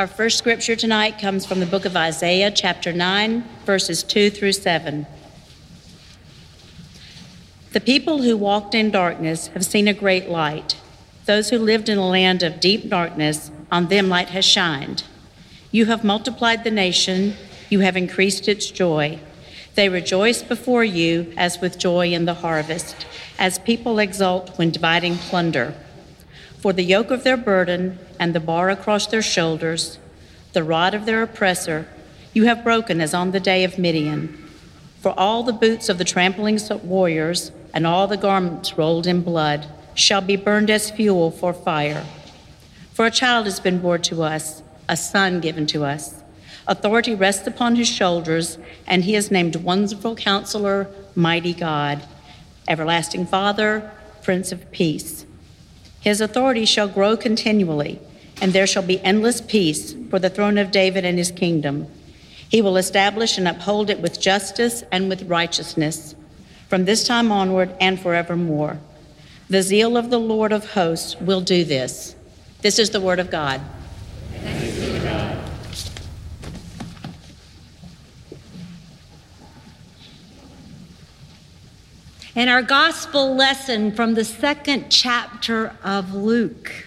Our first scripture tonight comes from the book of Isaiah, chapter 9, verses 2 through 7. The people who walked in darkness have seen a great light. Those who lived in a land of deep darkness, on them light has shined. You have multiplied the nation, you have increased its joy. They rejoice before you as with joy in the harvest, as people exult when dividing plunder. For the yoke of their burden and the bar across their shoulders, the rod of their oppressor, you have broken as on the day of Midian. For all the boots of the trampling warriors and all the garments rolled in blood shall be burned as fuel for fire. For a child has been born to us, a son given to us. Authority rests upon his shoulders, and he is named Wonderful Counselor, Mighty God, Everlasting Father, Prince of Peace. His authority shall grow continually, and there shall be endless peace for the throne of David and his kingdom. He will establish and uphold it with justice and with righteousness from this time onward and forevermore. The zeal of the Lord of hosts will do this. This is the word of God. And our gospel lesson from the second chapter of Luke.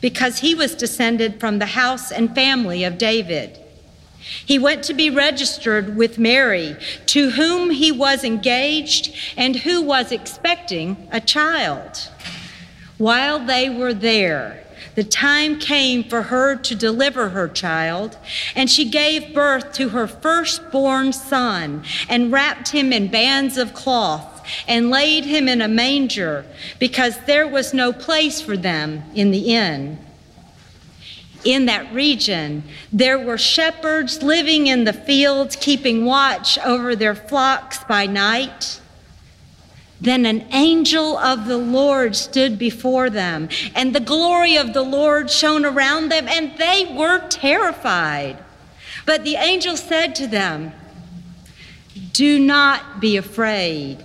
because he was descended from the house and family of David. He went to be registered with Mary, to whom he was engaged and who was expecting a child. While they were there, the time came for her to deliver her child, and she gave birth to her firstborn son and wrapped him in bands of cloth and laid him in a manger because there was no place for them in the inn. In that region, there were shepherds living in the fields, keeping watch over their flocks by night. Then an angel of the Lord stood before them, and the glory of the Lord shone around them, and they were terrified. But the angel said to them, Do not be afraid,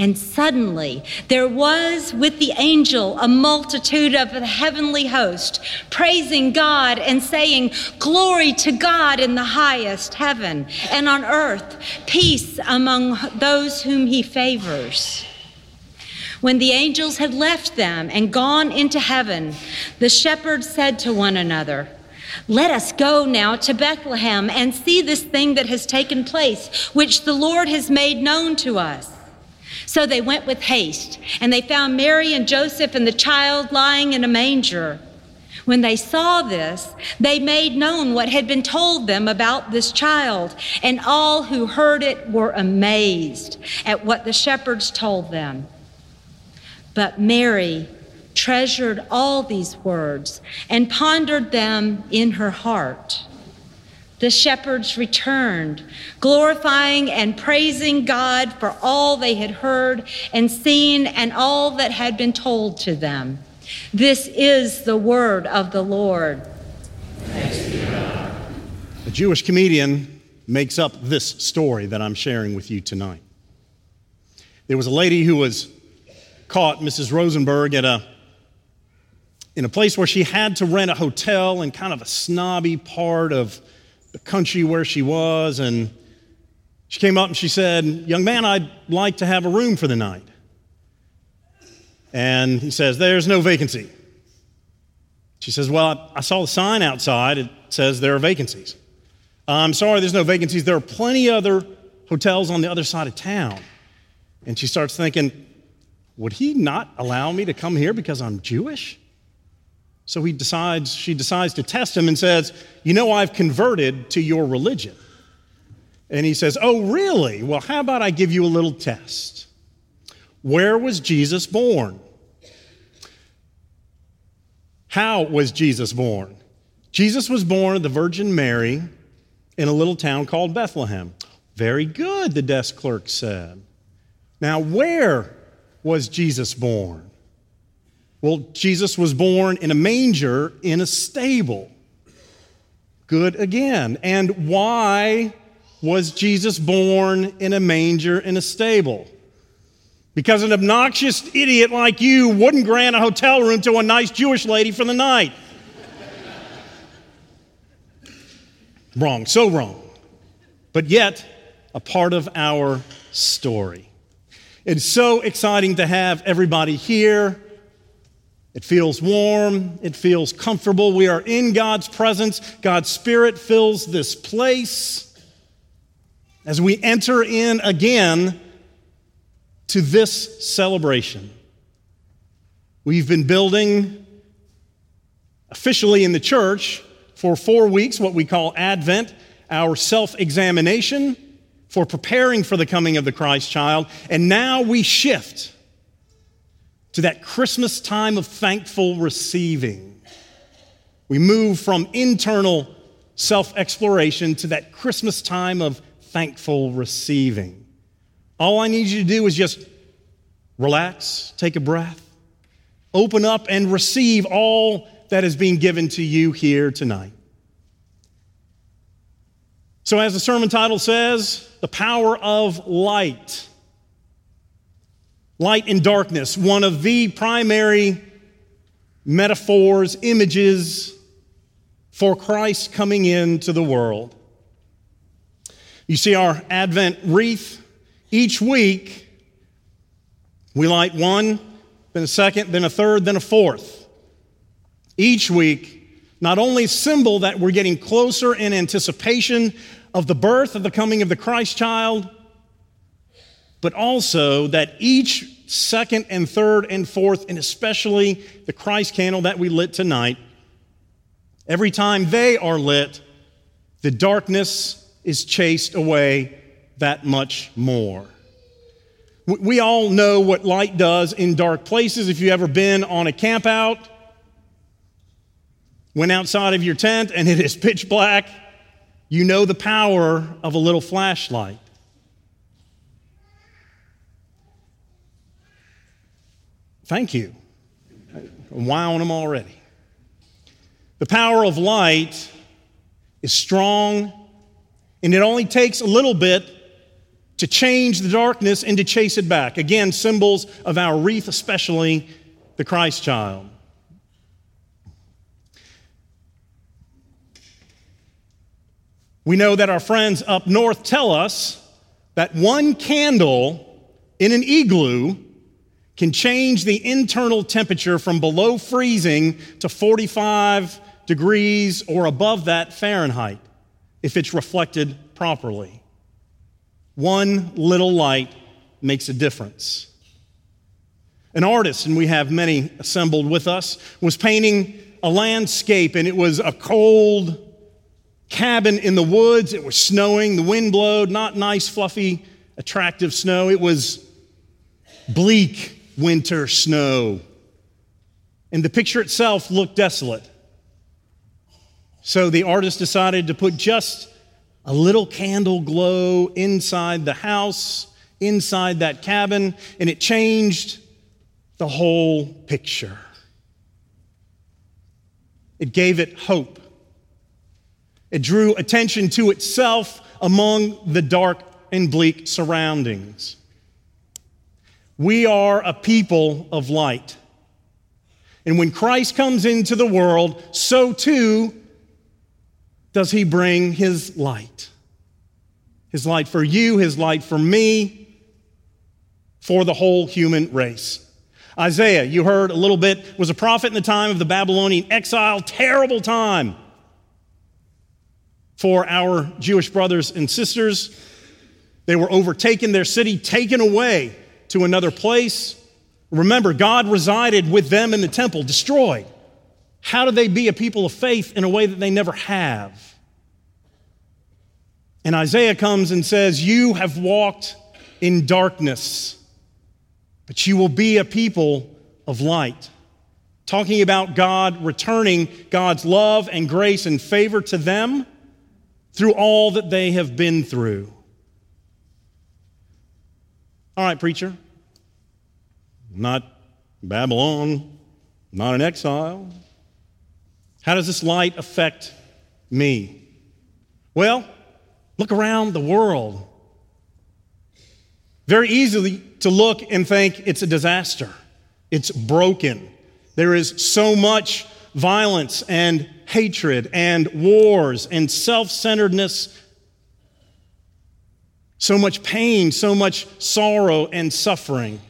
And suddenly there was with the angel a multitude of the heavenly host, praising God and saying, Glory to God in the highest heaven, and on earth peace among those whom he favors. When the angels had left them and gone into heaven, the shepherds said to one another, Let us go now to Bethlehem and see this thing that has taken place, which the Lord has made known to us. So they went with haste, and they found Mary and Joseph and the child lying in a manger. When they saw this, they made known what had been told them about this child, and all who heard it were amazed at what the shepherds told them. But Mary treasured all these words and pondered them in her heart. The shepherds returned, glorifying and praising God for all they had heard and seen and all that had been told to them. This is the word of the Lord. A Jewish comedian makes up this story that I'm sharing with you tonight. There was a lady who was caught Mrs. Rosenberg at a in a place where she had to rent a hotel in kind of a snobby part of the country where she was and she came up and she said, "Young man, I'd like to have a room for the night." And he says, "There's no vacancy." She says, "Well, I saw the sign outside. It says there are vacancies." I'm sorry, there's no vacancies. There are plenty other hotels on the other side of town. And she starts thinking, would he not allow me to come here because I'm Jewish? So he decides, she decides to test him and says, You know, I've converted to your religion. And he says, Oh, really? Well, how about I give you a little test? Where was Jesus born? How was Jesus born? Jesus was born of the Virgin Mary in a little town called Bethlehem. Very good, the desk clerk said. Now, where was Jesus born? Well, Jesus was born in a manger in a stable. Good again. And why was Jesus born in a manger in a stable? Because an obnoxious idiot like you wouldn't grant a hotel room to a nice Jewish lady for the night. wrong, so wrong. But yet, a part of our story. It's so exciting to have everybody here. It feels warm. It feels comfortable. We are in God's presence. God's Spirit fills this place. As we enter in again to this celebration, we've been building officially in the church for four weeks what we call Advent, our self examination for preparing for the coming of the Christ child. And now we shift to that Christmas time of thankful receiving. We move from internal self exploration to that Christmas time of thankful receiving. All I need you to do is just relax, take a breath, open up, and receive all that is being given to you here tonight. So, as the sermon title says, the power of light. Light and darkness, one of the primary metaphors, images for Christ coming into the world. You see our Advent wreath. Each week, we light one, then a second, then a third, then a fourth. Each week, not only symbol that we're getting closer in anticipation of the birth of the coming of the Christ child, but also that each second and third and fourth, and especially the Christ candle that we lit tonight, every time they are lit, the darkness is chased away that much more. We all know what light does in dark places. If you've ever been on a campout, went outside of your tent and it is pitch black, you know the power of a little flashlight. Thank you. I'm wowing them already. The power of light is strong, and it only takes a little bit to change the darkness and to chase it back. Again, symbols of our wreath, especially the Christ child. We know that our friends up north tell us that one candle in an igloo can change the internal temperature from below freezing to 45 degrees or above that Fahrenheit if it's reflected properly. One little light makes a difference. An artist, and we have many assembled with us, was painting a landscape, and it was a cold, cabin in the woods. It was snowing. The wind blowed, not nice, fluffy, attractive snow. It was bleak winter snow. And the picture itself looked desolate. So the artist decided to put just a little candle glow inside the house, inside that cabin, and it changed the whole picture. It gave it hope. It drew attention to itself among the dark and bleak surroundings. We are a people of light. And when Christ comes into the world, so too does he bring his light. His light for you, his light for me, for the whole human race. Isaiah, you heard a little bit, was a prophet in the time of the Babylonian exile, terrible time for our Jewish brothers and sisters. They were overtaken, their city taken away to another place. Remember, God resided with them in the temple, destroyed. How do they be a people of faith in a way that they never have? And Isaiah comes and says, You have walked in darkness, but you will be a people of light. Talking about God returning God's love and grace and favor to them through all that they have been through. All right, preacher. Not Babylon, not an exile. How does this light affect me? Well, look around the world. Very easily to look and think it's a disaster, it's broken. There is so much violence and hatred and wars and self centeredness, so much pain, so much sorrow and suffering.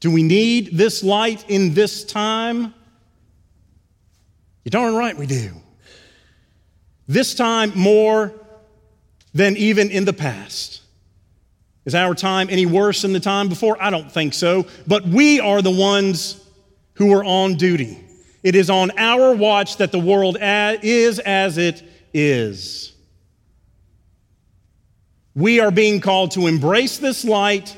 Do we need this light in this time? You're darn right we do. This time more than even in the past. Is our time any worse than the time before? I don't think so. But we are the ones who are on duty. It is on our watch that the world is as it is. We are being called to embrace this light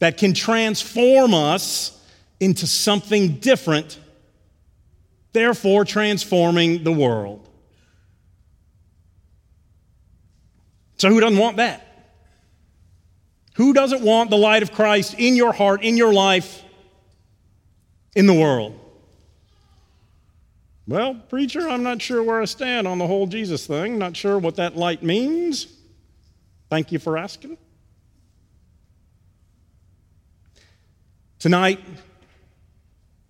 that can transform us into something different, therefore, transforming the world. So, who doesn't want that? Who doesn't want the light of Christ in your heart, in your life, in the world? Well, preacher, I'm not sure where I stand on the whole Jesus thing. Not sure what that light means. Thank you for asking. Tonight,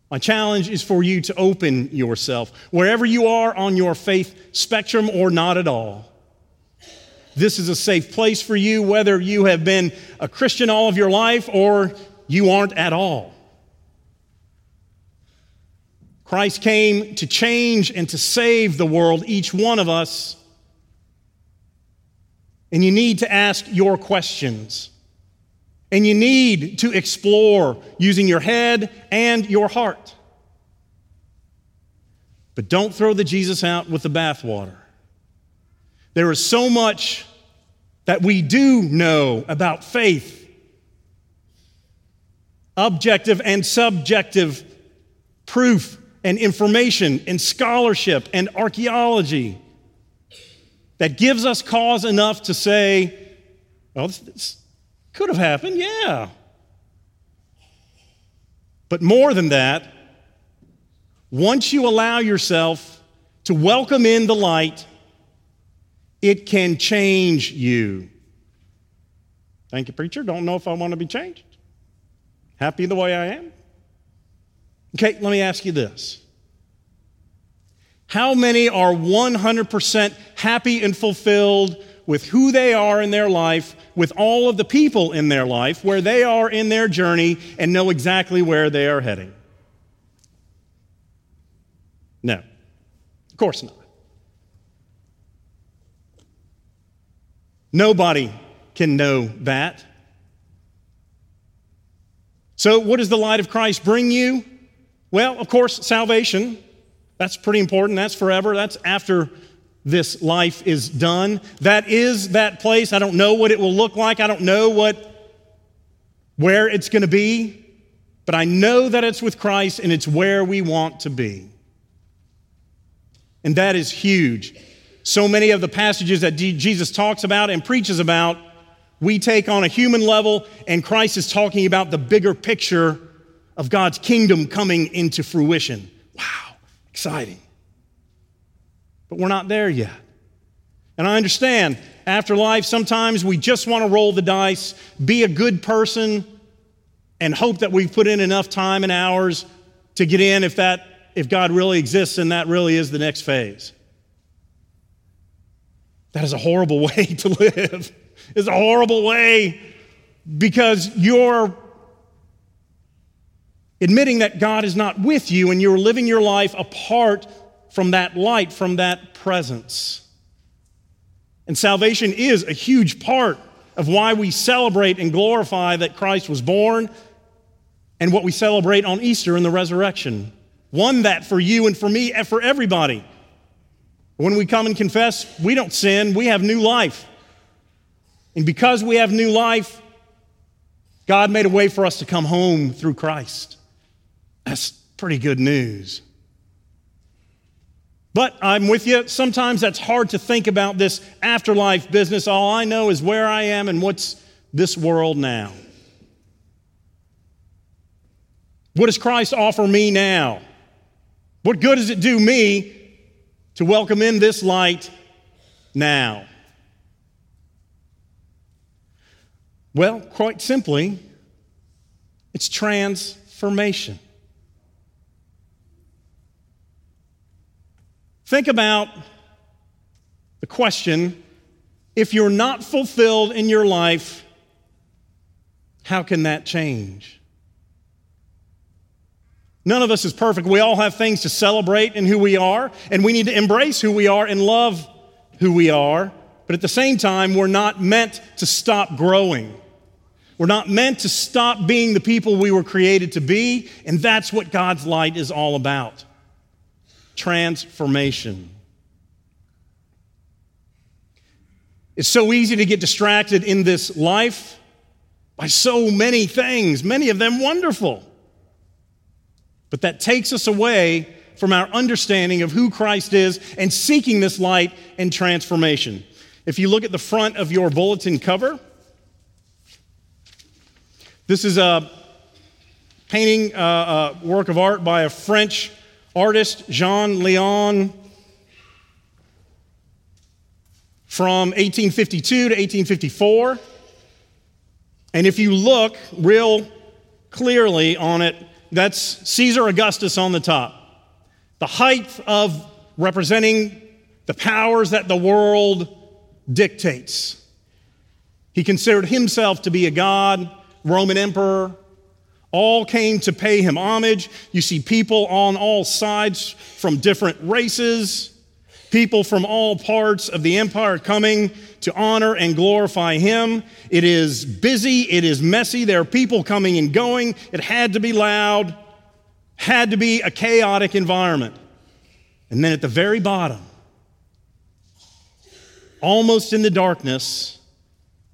my challenge is for you to open yourself, wherever you are on your faith spectrum or not at all. This is a safe place for you, whether you have been a Christian all of your life or you aren't at all. Christ came to change and to save the world, each one of us. And you need to ask your questions. And you need to explore using your head and your heart. But don't throw the Jesus out with the bathwater. There is so much that we do know about faith objective and subjective proof and information and scholarship and archaeology that gives us cause enough to say, well, this, could have happened, yeah. But more than that, once you allow yourself to welcome in the light, it can change you. Thank you, preacher. Don't know if I want to be changed. Happy the way I am. Okay, let me ask you this. How many are 100% happy and fulfilled with who they are in their life, with all of the people in their life, where they are in their journey, and know exactly where they are heading? No, of course not. Nobody can know that. So, what does the light of Christ bring you? Well, of course, salvation. That's pretty important. That's forever. That's after this life is done. That is that place. I don't know what it will look like. I don't know what where it's going to be, but I know that it's with Christ and it's where we want to be. And that is huge. So many of the passages that Jesus talks about and preaches about, we take on a human level, and Christ is talking about the bigger picture of God's kingdom coming into fruition. Wow, exciting. But we're not there yet. And I understand after life, sometimes we just want to roll the dice, be a good person, and hope that we've put in enough time and hours to get in if that if God really exists and that really is the next phase. That is a horrible way to live. It's a horrible way because you're admitting that God is not with you and you're living your life apart from that light, from that presence. And salvation is a huge part of why we celebrate and glorify that Christ was born and what we celebrate on Easter in the resurrection. One that for you and for me and for everybody. When we come and confess, we don't sin, we have new life. And because we have new life, God made a way for us to come home through Christ. That's pretty good news. But I'm with you. Sometimes that's hard to think about this afterlife business. All I know is where I am and what's this world now. What does Christ offer me now? What good does it do me to welcome in this light now? Well, quite simply, it's transformation. Think about the question if you're not fulfilled in your life, how can that change? None of us is perfect. We all have things to celebrate in who we are, and we need to embrace who we are and love who we are. But at the same time, we're not meant to stop growing. We're not meant to stop being the people we were created to be, and that's what God's light is all about transformation. It's so easy to get distracted in this life by so many things, many of them wonderful. But that takes us away from our understanding of who Christ is and seeking this light and transformation. If you look at the front of your bulletin cover, this is a painting, uh, a work of art by a French artist Jean Leon from 1852 to 1854. And if you look real clearly on it, that's Caesar Augustus on the top. The height of representing the powers that the world dictates. He considered himself to be a god, Roman emperor, all came to pay him homage. You see people on all sides from different races, people from all parts of the empire coming to honor and glorify him. It is busy, it is messy. There are people coming and going. It had to be loud, had to be a chaotic environment. And then at the very bottom, almost in the darkness,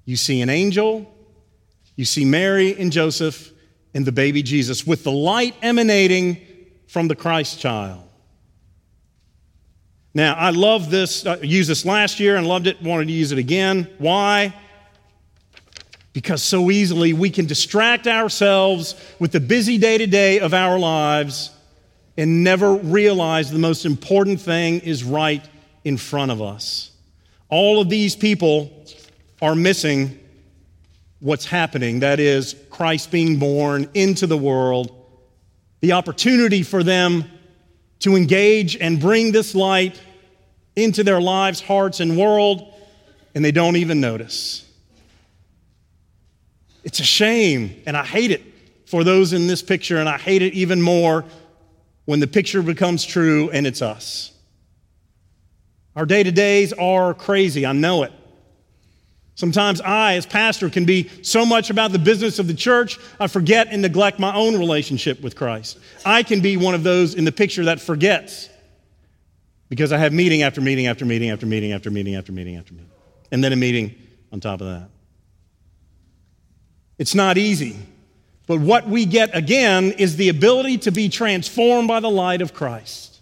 you see an angel, you see Mary and Joseph in the baby Jesus with the light emanating from the Christ child. Now, I love this, I used this last year and loved it, wanted to use it again. Why? Because so easily we can distract ourselves with the busy day to day of our lives and never realize the most important thing is right in front of us. All of these people are missing what's happening that is, Christ being born into the world, the opportunity for them to engage and bring this light into their lives, hearts, and world, and they don't even notice. It's a shame, and I hate it for those in this picture, and I hate it even more when the picture becomes true and it's us. Our day to days are crazy, I know it. Sometimes I, as pastor, can be so much about the business of the church, I forget and neglect my own relationship with Christ. I can be one of those in the picture that forgets because I have meeting after meeting after meeting after meeting after meeting after meeting after meeting, and then a meeting on top of that. It's not easy, but what we get again is the ability to be transformed by the light of Christ.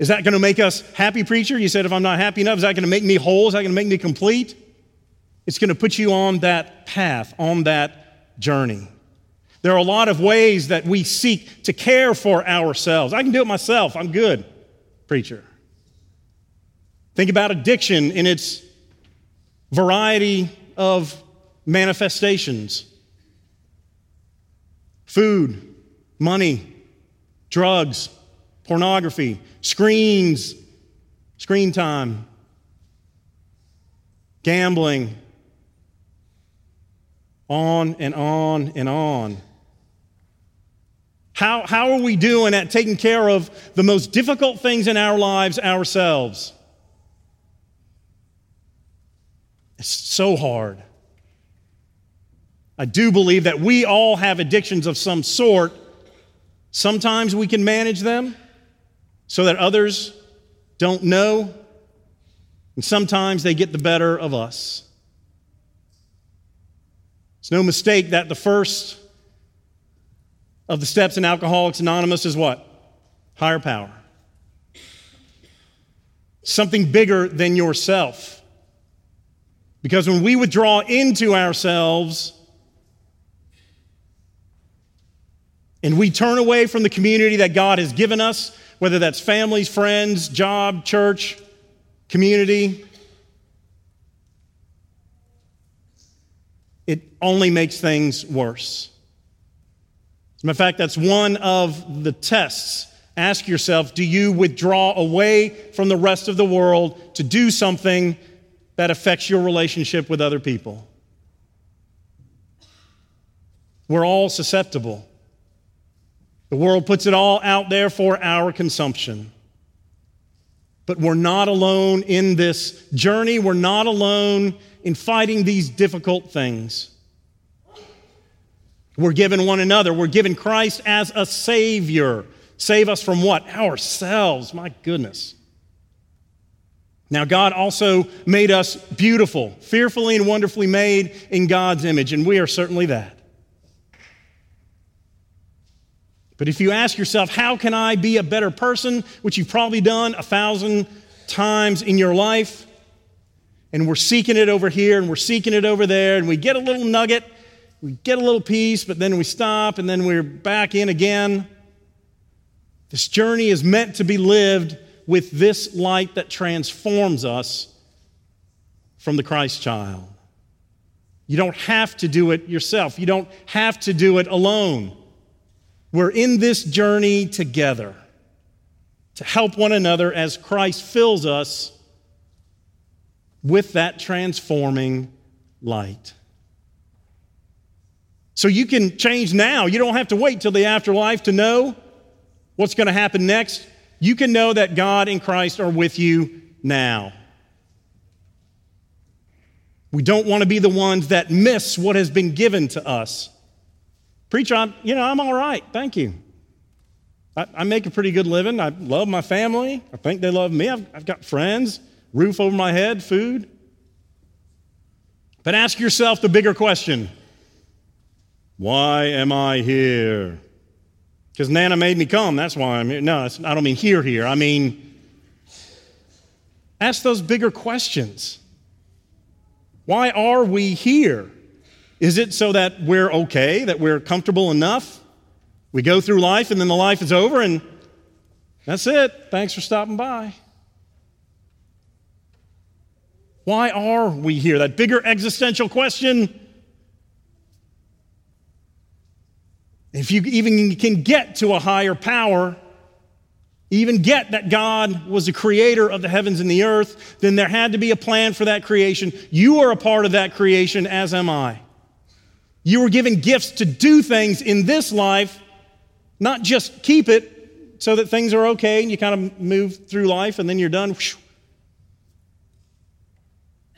Is that going to make us happy, preacher? You said if I'm not happy enough, is that going to make me whole? Is that going to make me complete? It's going to put you on that path, on that journey. There are a lot of ways that we seek to care for ourselves. I can do it myself. I'm good, preacher. Think about addiction in its variety of manifestations food, money, drugs, pornography, screens, screen time, gambling, on and on and on. How, how are we doing at taking care of the most difficult things in our lives ourselves? It's so hard. I do believe that we all have addictions of some sort. Sometimes we can manage them so that others don't know, and sometimes they get the better of us. It's no mistake that the first of the steps in Alcoholics Anonymous is what? Higher power. Something bigger than yourself. Because when we withdraw into ourselves and we turn away from the community that God has given us, whether that's families, friends, job, church, community, it only makes things worse. As a matter of fact, that's one of the tests. Ask yourself do you withdraw away from the rest of the world to do something that affects your relationship with other people. We're all susceptible. The world puts it all out there for our consumption. But we're not alone in this journey. We're not alone in fighting these difficult things. We're given one another. We're given Christ as a Savior. Save us from what? Ourselves. My goodness. Now, God also made us beautiful, fearfully and wonderfully made in God's image, and we are certainly that. But if you ask yourself, how can I be a better person, which you've probably done a thousand times in your life, and we're seeking it over here and we're seeking it over there, and we get a little nugget, we get a little piece, but then we stop, and then we're back in again. This journey is meant to be lived with this light that transforms us from the Christ child. You don't have to do it yourself, you don't have to do it alone. We're in this journey together to help one another as Christ fills us with that transforming light. So you can change now. You don't have to wait till the afterlife to know what's going to happen next you can know that God and Christ are with you now. We don't want to be the ones that miss what has been given to us. Preacher, I'm, you know, I'm all right. Thank you. I, I, make a pretty good living. I love my family. I think they love me. I've, I've got friends, roof over my head, food. But ask yourself the bigger question Why am I here? Because Nana made me come. That's why I'm here. No, I don't mean here, here. I mean, ask those bigger questions. Why are we here? Is it so that we're okay, that we're comfortable enough? We go through life and then the life is over and that's it. Thanks for stopping by. Why are we here? That bigger existential question If you even can get to a higher power, even get that God was the creator of the heavens and the earth, then there had to be a plan for that creation. You are a part of that creation, as am I. You were given gifts to do things in this life, not just keep it so that things are okay and you kind of move through life and then you're done.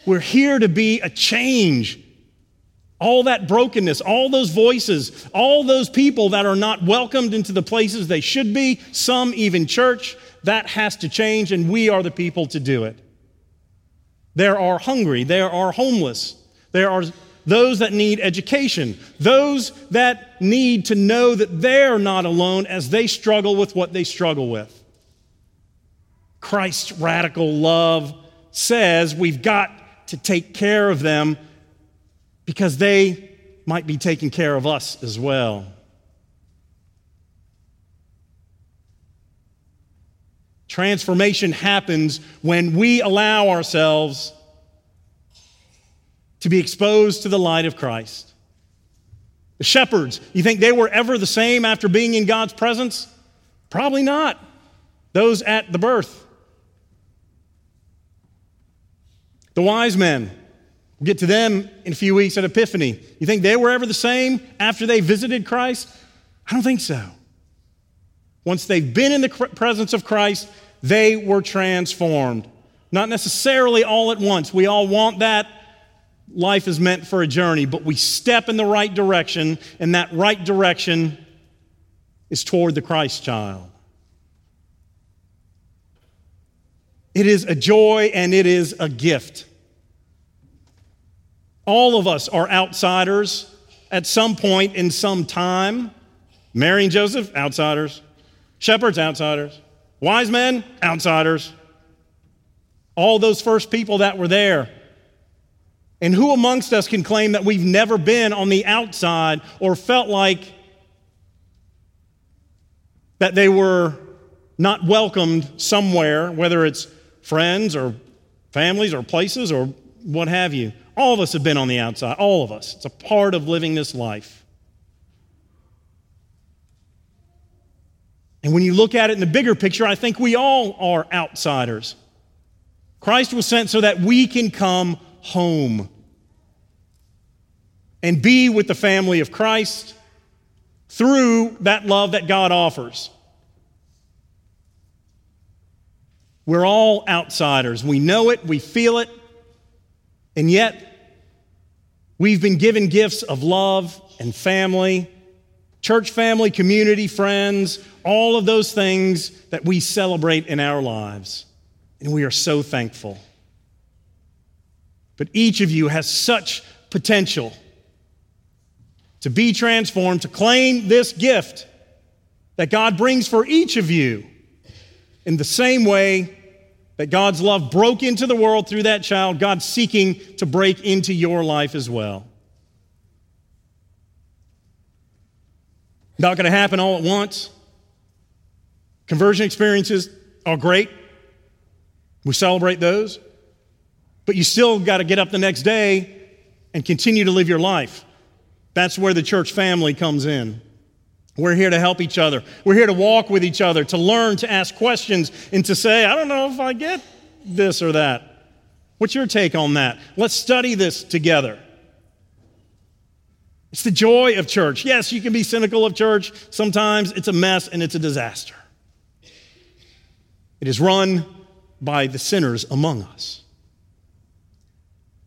We're here to be a change all that brokenness, all those voices, all those people that are not welcomed into the places they should be, some even church, that has to change, and we are the people to do it. There are hungry, there are homeless, there are those that need education, those that need to know that they're not alone as they struggle with what they struggle with. Christ's radical love says we've got to take care of them because they might be taking care of us as well. Transformation happens when we allow ourselves to be exposed to the light of Christ. The shepherds, you think they were ever the same after being in God's presence? Probably not. Those at the birth. The wise men, We'll get to them in a few weeks at Epiphany. You think they were ever the same after they visited Christ? I don't think so. Once they've been in the presence of Christ, they were transformed. Not necessarily all at once. We all want that. Life is meant for a journey, but we step in the right direction, and that right direction is toward the Christ child. It is a joy and it is a gift. All of us are outsiders at some point in some time. Mary and Joseph, outsiders. Shepherds, outsiders. Wise men, outsiders. All those first people that were there. And who amongst us can claim that we've never been on the outside or felt like that they were not welcomed somewhere, whether it's friends or families or places or what have you? All of us have been on the outside, all of us. It's a part of living this life. And when you look at it in the bigger picture, I think we all are outsiders. Christ was sent so that we can come home and be with the family of Christ through that love that God offers. We're all outsiders. We know it, we feel it, and yet we've been given gifts of love and family, church family, community, friends, all of those things that we celebrate in our lives. And we are so thankful. But each of you has such potential to be transformed, to claim this gift that God brings for each of you in the same way that God's love broke into the world through that child, God's seeking to break into your life as well. Not going to happen all at once. Conversion experiences are great. We celebrate those. But you still got to get up the next day and continue to live your life. That's where the church family comes in. We're here to help each other. We're here to walk with each other, to learn, to ask questions, and to say, I don't know if I get this or that. What's your take on that? Let's study this together. It's the joy of church. Yes, you can be cynical of church. Sometimes it's a mess and it's a disaster. It is run by the sinners among us.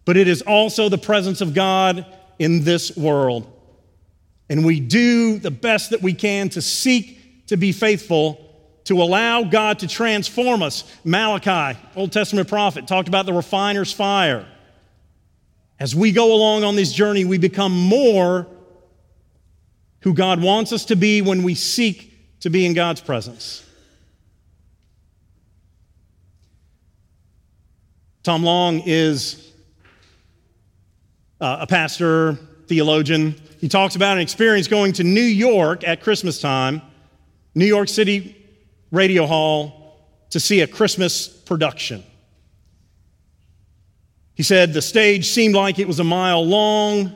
But it is also the presence of God in this world. And we do the best that we can to seek to be faithful, to allow God to transform us. Malachi, Old Testament prophet, talked about the refiner's fire. As we go along on this journey, we become more who God wants us to be when we seek to be in God's presence. Tom Long is uh, a pastor, theologian. He talks about an experience going to New York at Christmas time, New York City Radio Hall, to see a Christmas production. He said the stage seemed like it was a mile long.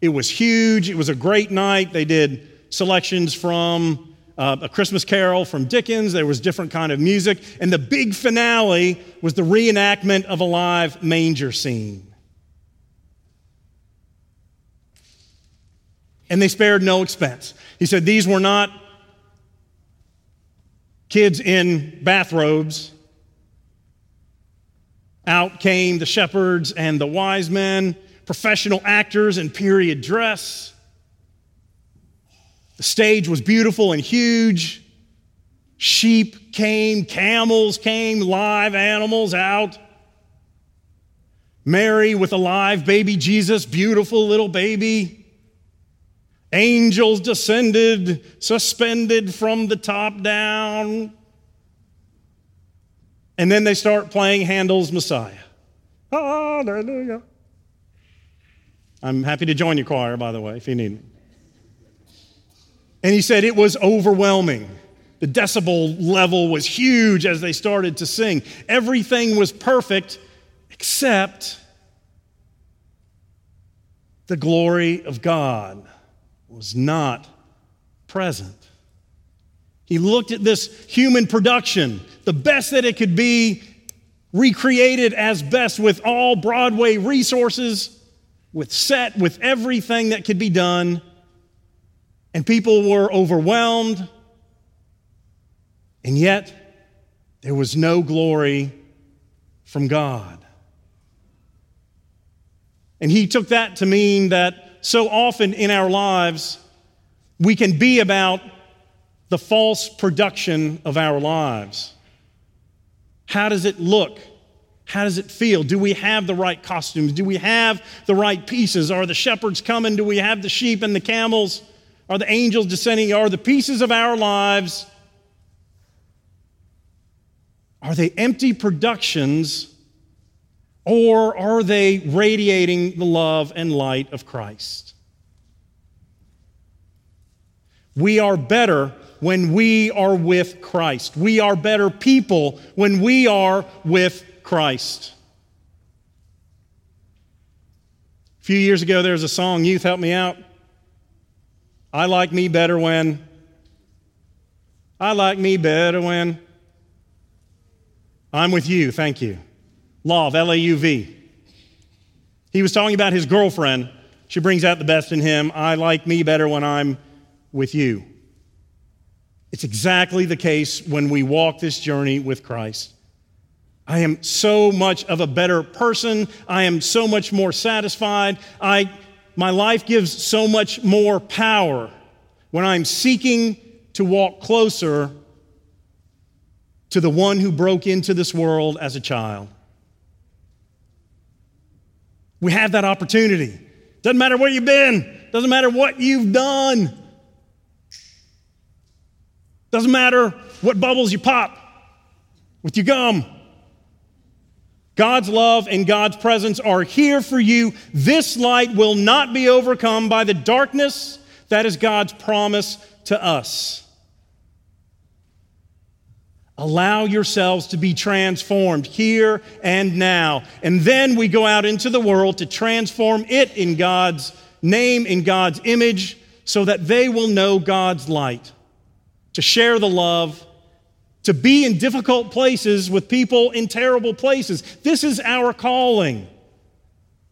It was huge. It was a great night. They did selections from uh, a Christmas Carol from Dickens. There was different kind of music, and the big finale was the reenactment of a live manger scene. And they spared no expense. He said these were not kids in bathrobes. Out came the shepherds and the wise men, professional actors in period dress. The stage was beautiful and huge. Sheep came, camels came, live animals out. Mary with a live baby Jesus, beautiful little baby. Angels descended, suspended from the top down. And then they start playing Handel's Messiah. Hallelujah. I'm happy to join your choir, by the way, if you need me. And he said it was overwhelming. The decibel level was huge as they started to sing. Everything was perfect except the glory of God was not present. He looked at this human production, the best that it could be, recreated as best with all Broadway resources, with set, with everything that could be done. And people were overwhelmed And yet, there was no glory from God. And he took that to mean that so often in our lives, we can be about the false production of our lives. How does it look? How does it feel? Do we have the right costumes? Do we have the right pieces? Are the shepherds coming? Do we have the sheep and the camels? Are the angels descending? Are the pieces of our lives? Are they empty productions or are they radiating the love and light of Christ? We are better when we are with Christ. We are better people when we are with Christ. A few years ago, there was a song, Youth Help Me Out. I like me better when. I like me better when. I'm with you, thank you. Lauv, L A U V. He was talking about his girlfriend. She brings out the best in him. I like me better when I'm with you. It's exactly the case when we walk this journey with Christ. I am so much of a better person. I am so much more satisfied. I, my life gives so much more power when I'm seeking to walk closer to the one who broke into this world as a child. We have that opportunity. Doesn't matter where you've been, doesn't matter what you've done, doesn't matter what bubbles you pop with your gum. God's love and God's presence are here for you. This light will not be overcome by the darkness. That is God's promise to us. Allow yourselves to be transformed here and now. And then we go out into the world to transform it in God's name, in God's image, so that they will know God's light, to share the love, to be in difficult places with people in terrible places. This is our calling.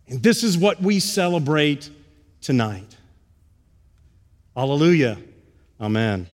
And this is what we celebrate tonight. Hallelujah. Amen.